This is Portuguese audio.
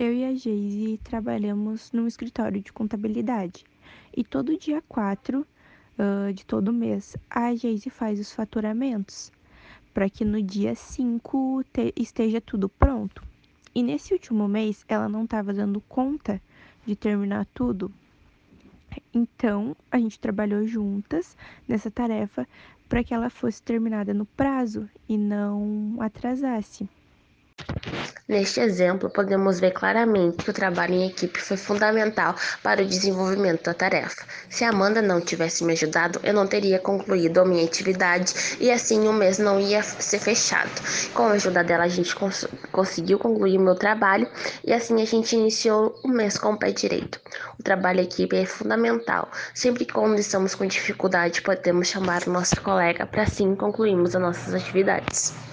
eu e a Geise trabalhamos num escritório de contabilidade. E todo dia 4 uh, de todo mês, a Geise faz os faturamentos para que no dia 5 esteja tudo pronto. E nesse último mês, ela não estava dando conta de terminar tudo. Então, a gente trabalhou juntas nessa tarefa para que ela fosse terminada no prazo e não atrasasse. Neste exemplo, podemos ver claramente que o trabalho em equipe foi fundamental para o desenvolvimento da tarefa. Se Amanda não tivesse me ajudado, eu não teria concluído a minha atividade e assim o mês não ia ser fechado. Com a ajuda dela, a gente cons conseguiu concluir o meu trabalho e assim a gente iniciou o mês com o pé direito. O trabalho em equipe é fundamental. Sempre que quando estamos com dificuldade, podemos chamar o nosso colega para assim concluirmos as nossas atividades.